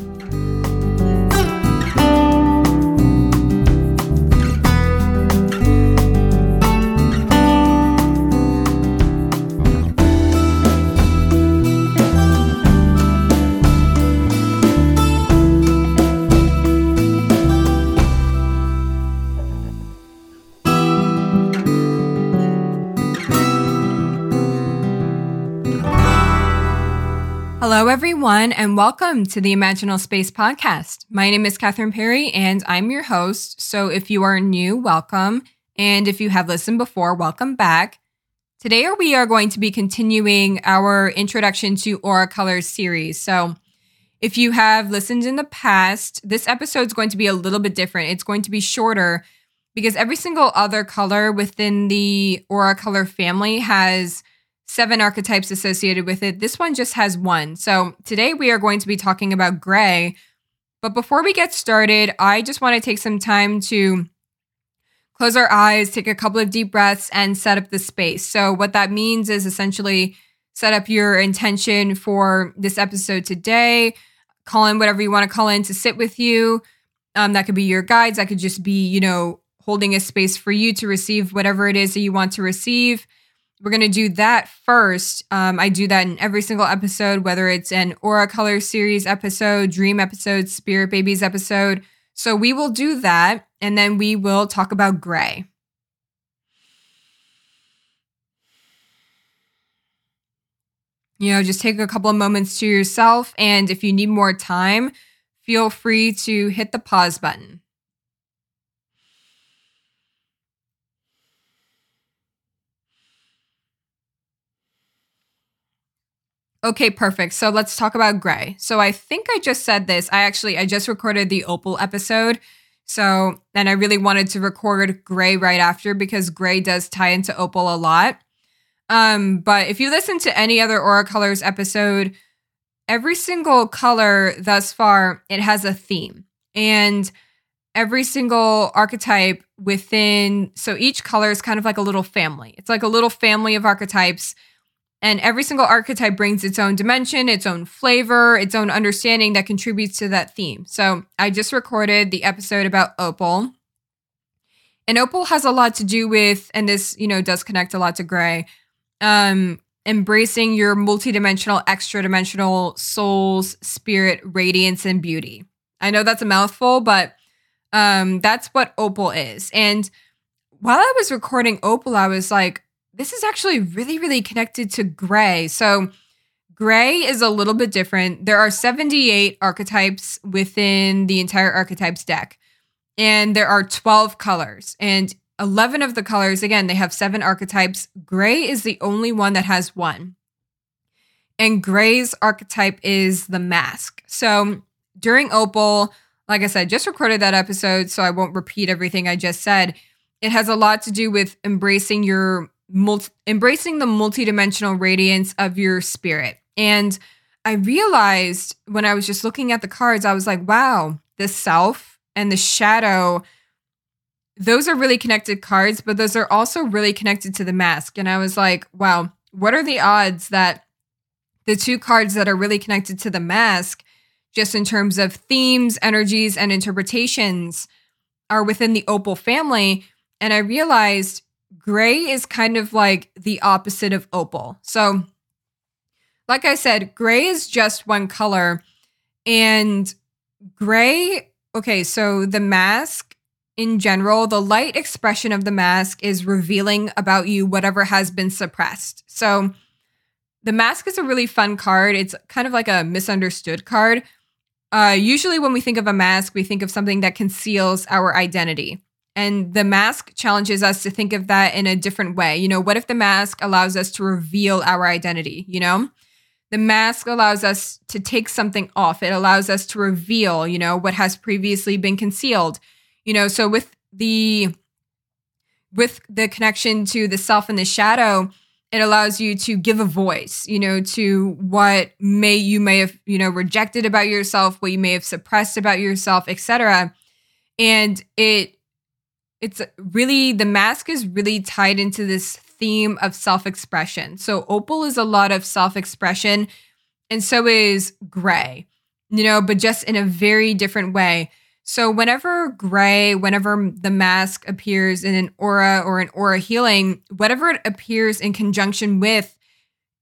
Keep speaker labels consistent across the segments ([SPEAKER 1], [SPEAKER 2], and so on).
[SPEAKER 1] Hello, everyone, and welcome to the Imaginal Space Podcast. My name is Katherine Perry, and I'm your host. So, if you are new, welcome. And if you have listened before, welcome back. Today, we are going to be continuing our Introduction to Aura Colors series. So, if you have listened in the past, this episode is going to be a little bit different. It's going to be shorter because every single other color within the Aura Color family has seven archetypes associated with it. This one just has one. So today we are going to be talking about gray. But before we get started, I just want to take some time to close our eyes, take a couple of deep breaths, and set up the space. So, what that means is essentially set up your intention for this episode today. Call in whatever you want to call in to sit with you. Um, that could be your guides. That could just be, you know, holding a space for you to receive whatever it is that you want to receive. We're going to do that first. Um, I do that in every single episode, whether it's an Aura Color series episode, Dream episode, Spirit Babies episode. So we will do that and then we will talk about gray. You know, just take a couple of moments to yourself. And if you need more time, feel free to hit the pause button. Okay, perfect. So let's talk about gray. So I think I just said this. I actually I just recorded the opal episode. So, and I really wanted to record gray right after because gray does tie into opal a lot. Um, but if you listen to any other Aura Colors episode, every single color thus far, it has a theme. And every single archetype within, so each color is kind of like a little family. It's like a little family of archetypes and every single archetype brings its own dimension, its own flavor, its own understanding that contributes to that theme. So I just recorded the episode about Opal. And Opal has a lot to do with, and this, you know, does connect a lot to Gray, um, embracing your multidimensional, extra dimensional souls, spirit, radiance, and beauty. I know that's a mouthful, but um, that's what Opal is. And while I was recording Opal, I was like, this is actually really, really connected to gray. So, gray is a little bit different. There are 78 archetypes within the entire archetypes deck, and there are 12 colors. And 11 of the colors, again, they have seven archetypes. Gray is the only one that has one. And Gray's archetype is the mask. So, during Opal, like I said, just recorded that episode, so I won't repeat everything I just said. It has a lot to do with embracing your multi- embracing the multidimensional radiance of your spirit. And I realized when I was just looking at the cards, I was like, wow, the self and the shadow, those are really connected cards, but those are also really connected to the mask. And I was like, wow, what are the odds that the two cards that are really connected to the mask, just in terms of themes, energies, and interpretations, are within the opal family? And I realized gray is kind of like the opposite of opal. So, like I said, gray is just one color. And gray, okay, so the mask in general, the light expression of the mask is revealing about you whatever has been suppressed. So, the mask is a really fun card. It's kind of like a misunderstood card. Uh, usually, when we think of a mask, we think of something that conceals our identity. And the mask challenges us to think of that in a different way. You know, what if the mask allows us to reveal our identity? You know, the mask allows us to take something off, it allows us to reveal, you know, what has previously been concealed. You know, so with the with the connection to the self and the shadow, it allows you to give a voice, you know, to what may you may have, you know, rejected about yourself, what you may have suppressed about yourself, etc. And it it's really the mask is really tied into this theme of self-expression. So opal is a lot of self-expression and so is gray. you know, but just in a very different way. So, whenever gray, whenever the mask appears in an aura or an aura healing, whatever it appears in conjunction with,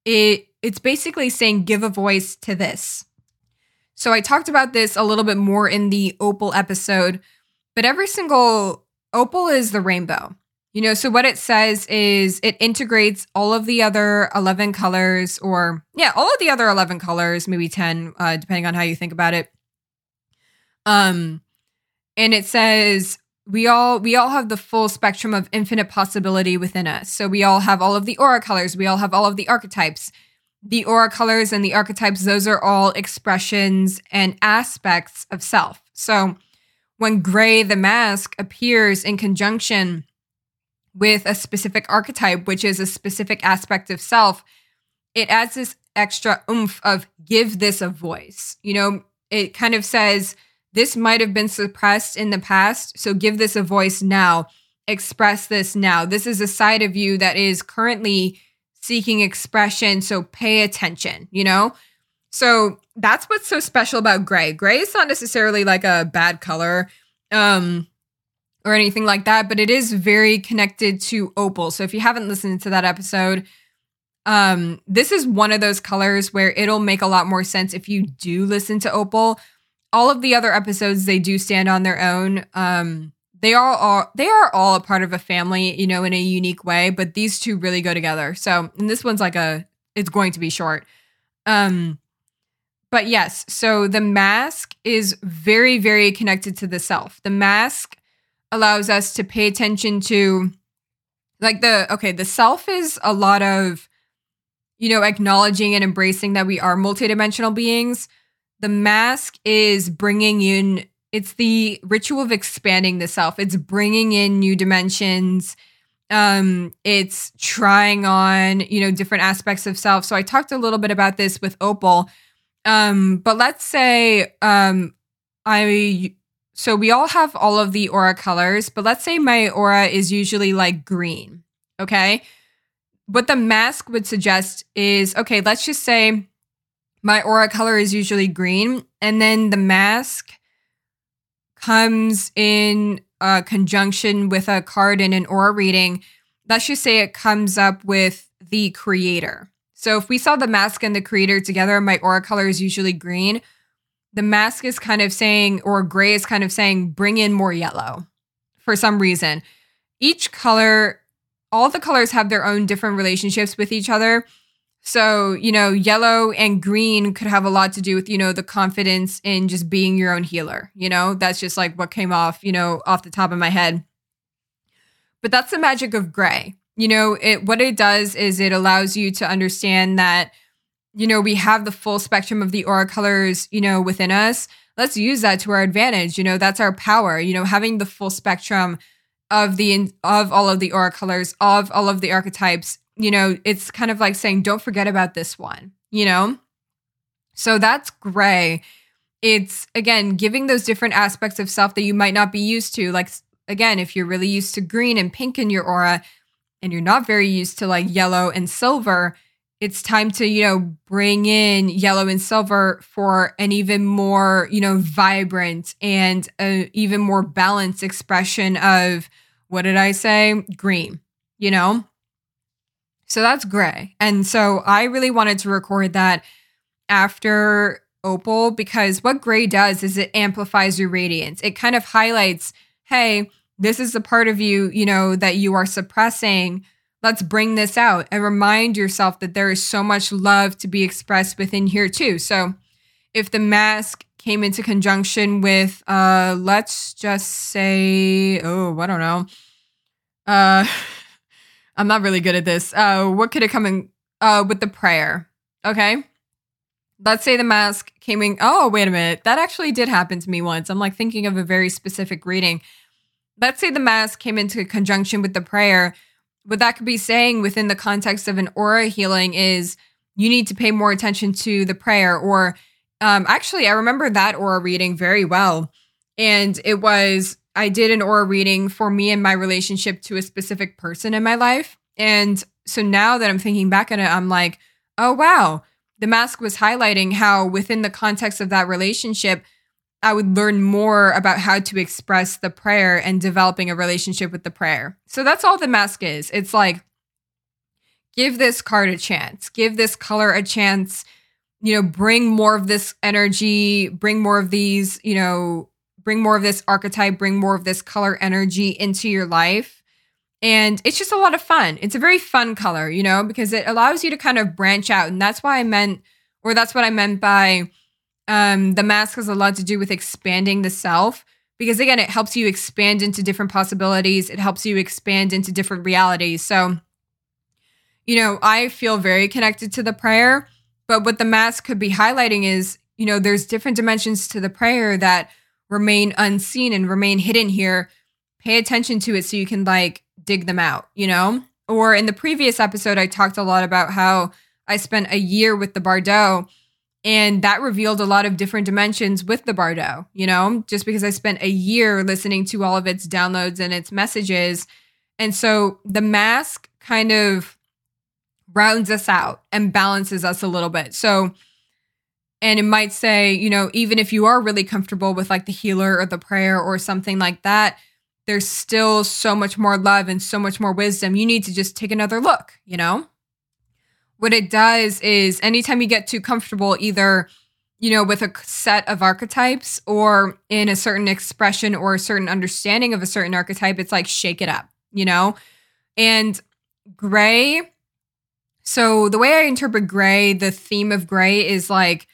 [SPEAKER 1] it it's basically saying give a voice to this. So, I talked about this a little bit more in the opal episode, but every single opal is the rainbow. You know, so what it says is it integrates all of the other 11 colors, or yeah, all of the other 11 colors, maybe 10, uh, depending on how you think about it. Um, and it says we all we all have the full spectrum of infinite possibility within us. So we all have all of the aura colors, we all have all of the archetypes. The aura colors and the archetypes, those are all expressions and aspects of self. So when gray the mask appears in conjunction with a specific archetype, which is a specific aspect of self, it adds this extra oomph of give this a voice. You know, it kind of says, this might have been suppressed in the past, so give this a voice now. Express this now. This is a side of you that is currently seeking expression, so pay attention, you know? So that's what's so special about gray. Gray is not necessarily like a bad color. Um, or anything like that, but it is very connected to opal. So if you haven't listened to that episode, um, this is one of those colors where it'll make a lot more sense if you do listen to opal. All of the other episodes they do stand on their own. Um, they are all they are all a part of a family, you know, in a unique way, but these two really go together. So, and this one's like a it's going to be short. Um but yes, so the mask is very very connected to the self. The mask allows us to pay attention to like the okay, the self is a lot of you know, acknowledging and embracing that we are multidimensional beings. The mask is bringing in it's the ritual of expanding the self. It's bringing in new dimensions. Um it's trying on, you know, different aspects of self. So I talked a little bit about this with Opal. Um but let's say um I so we all have all of the aura colors, but let's say my aura is usually like green. Okay. What the mask would suggest is okay, let's just say my aura color is usually green, and then the mask comes in a conjunction with a card in an aura reading. Let's just say it comes up with the creator. So if we saw the mask and the creator together, my aura color is usually green the mask is kind of saying, or gray is kind of saying, bring in more yellow for some reason. Each color, all the colors have their own different relationships with each other. So, you know, yellow and green could have a lot to do with, you know, the confidence in just being your own healer. You know, that's just like what came off, you know, off the top of my head. But that's the magic of gray. You know, it what it does is it allows you to understand that you know, we have the full spectrum of the aura colors, you know, within us. Let's use that to our advantage. You know, that's our power, you know, having the full spectrum of the of all of the aura colors, of all of the archetypes, you know, it's kind of like saying don't forget about this one, you know? So that's gray. It's again giving those different aspects of self that you might not be used to. Like again, if you're really used to green and pink in your aura and you're not very used to like yellow and silver, it's time to you know bring in yellow and silver for an even more you know vibrant and a even more balanced expression of what did i say? Green you know? So that's gray. And so i really wanted to record that after opal because what gray does is it amplifies your radiance. It kind of highlights hey this is the part of you you know that you are suppressing let's bring this out and remind yourself that there is so much love to be expressed within here too. So if the mask came into conjunction with uh let's just say oh, I don't know. Uh I'm not really good at this. Uh what could it come in uh with the prayer? Okay? Let's say the mask came in Oh, wait a minute. That actually did happen to me once. I'm like thinking of a very specific reading. Let's say the mask came into conjunction with the prayer what that could be saying within the context of an aura healing is you need to pay more attention to the prayer or um, actually i remember that aura reading very well. And it was i did an aura reading for me and my relationship to a specific person in my life. And so now that i'm thinking back on it i'm like oh wow. The mask was highlighting how within the context of that relationship, I would learn more about how to express the prayer and developing a relationship with the prayer. So that's all the mask is. It's like, give this card a chance, give this color a chance, you know, bring more of this energy, bring more of these, you know, bring more of this archetype, bring more of this color energy into your life. And it's just a lot of fun. It's a very fun color, you know, because it allows you to kind of branch out. And that's why I meant, or that's what I meant by um, the mask has a lot to do with expanding the self because again, it helps you expand into different possibilities. It helps you expand into different realities. So, you know, I feel very connected to the prayer, but what the mask could be highlighting is, you know, there's different dimensions to the prayer that remain unseen and remain hidden here. Pay attention to it so you can like dig them out, you know? Or in the previous episode, I talked a lot about how I spent a year with the Bardo and that revealed a lot of different dimensions with the Bardo, you know, just because I spent a year listening to all of its downloads and its messages. And so the mask kind of rounds us out and balances us a little bit. So, and it might say, you know, even if you are really comfortable with like the healer or the prayer or something like that, there's still so much more love and so much more wisdom. You need to just take another look, you know? What it does is anytime you get too comfortable, either you know, with a set of archetypes or in a certain expression or a certain understanding of a certain archetype, it's like shake it up, you know? And gray, so the way I interpret gray, the theme of gray is like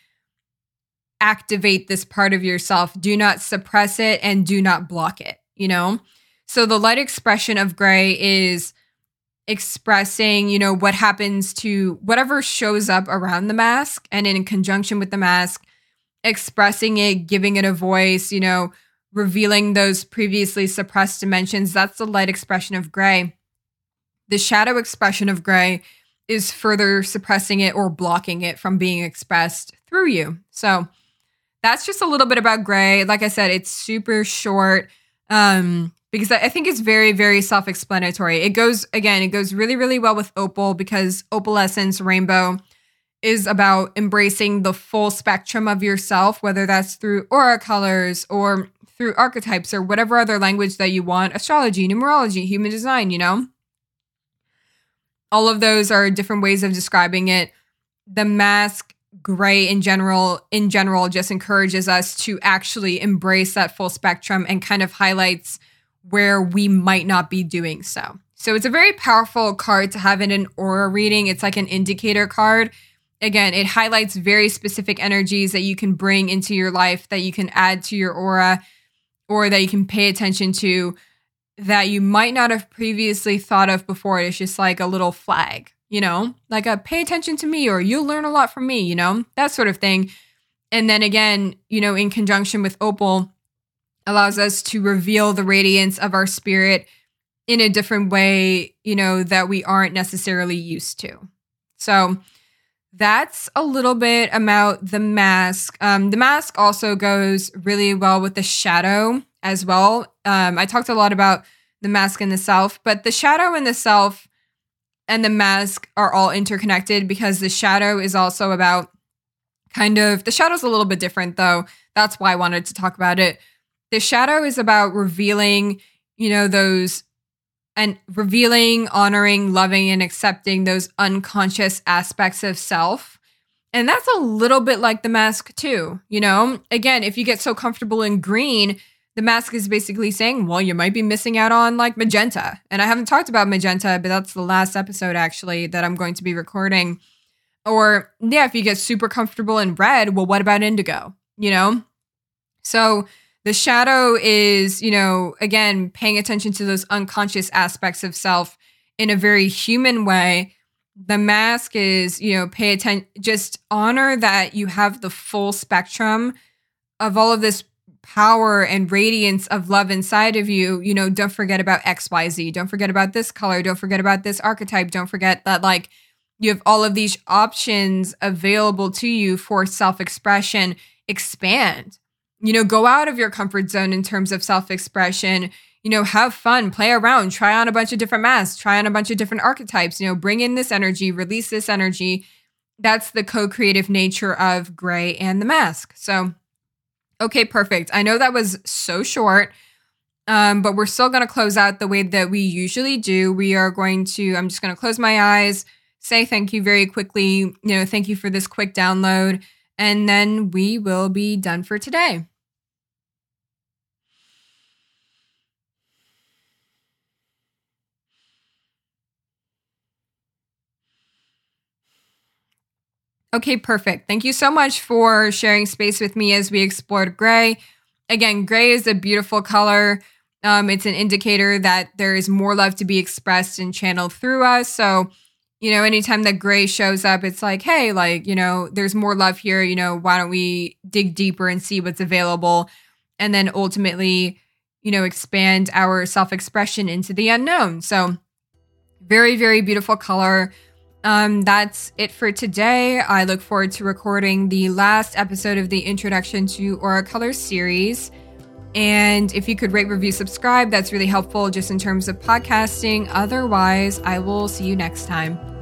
[SPEAKER 1] activate this part of yourself, do not suppress it and do not block it, you know? So the light expression of gray is expressing, you know, what happens to whatever shows up around the mask and in conjunction with the mask, expressing it, giving it a voice, you know, revealing those previously suppressed dimensions. That's the light expression of gray. The shadow expression of gray is further suppressing it or blocking it from being expressed through you. So that's just a little bit about gray. Like I said, it's super short. Um, because I think it's very, very self explanatory. It goes, again, it goes really, really well with Opal because Opalescence Rainbow is about embracing the full spectrum of yourself, whether that's through aura colors or through archetypes or whatever other language that you want astrology, numerology, human design, you know? All of those are different ways of describing it. The mask gray in general in general just encourages us to actually embrace that full spectrum and kind of highlights where we might not be doing so. So it's a very powerful card to have in an aura reading. It's like an indicator card. Again, it highlights very specific energies that you can bring into your life, that you can add to your aura, or that you can pay attention to that you might not have previously thought of before. It's just like a little flag, you know, like a pay attention to me, or you'll learn a lot from me, you know, that sort of thing. And then again, you know, in conjunction with Opal, allows us to reveal the radiance of our spirit in a different way, you know, that we aren't necessarily used to. So that's a little bit about the mask. Um, the mask also goes really well with the shadow as well. Um, I talked a lot about the mask and the self, but the shadow and the self and the mask are all interconnected because the shadow is also about kind of the shadow's a little bit different though. That's why I wanted to talk about it the shadow is about revealing, you know, those and revealing, honoring, loving, and accepting those unconscious aspects of self. And that's a little bit like the mask, too. You know, again, if you get so comfortable in green, the mask is basically saying, well, you might be missing out on like magenta. And I haven't talked about magenta, but that's the last episode actually that I'm going to be recording. Or, yeah, if you get super comfortable in red, well, what about indigo? You know? So, the shadow is, you know, again, paying attention to those unconscious aspects of self in a very human way. The mask is, you know, pay attention, just honor that you have the full spectrum of all of this power and radiance of love inside of you. You know, don't forget about XYZ. Don't forget about this color. Don't forget about this archetype. Don't forget that, like, you have all of these options available to you for self expression. Expand you know, go out of your comfort zone in terms of self expression. You know, have fun, play around, try on a bunch of different masks, try on a bunch of different archetypes, you know, bring in this energy, release this energy, that's the co-creative nature of gray and the mask. So okay, perfect. I know that was so short. Um, but we're still going to close out the way that we usually do. We are going to, I'm just going to close my eyes, say thank you very quickly. You know, thank you for this quick download. And then we will be done for today. Okay, perfect. Thank you so much for sharing space with me as we explored gray. Again, gray is a beautiful color. Um, it's an indicator that there is more love to be expressed and channeled through us. So, you know, anytime that gray shows up, it's like, hey, like, you know, there's more love here. You know, why don't we dig deeper and see what's available? And then ultimately, you know, expand our self expression into the unknown. So, very, very beautiful color. Um, that's it for today. I look forward to recording the last episode of the Introduction to Aura Color series. And if you could rate, review, subscribe, that's really helpful just in terms of podcasting. Otherwise, I will see you next time.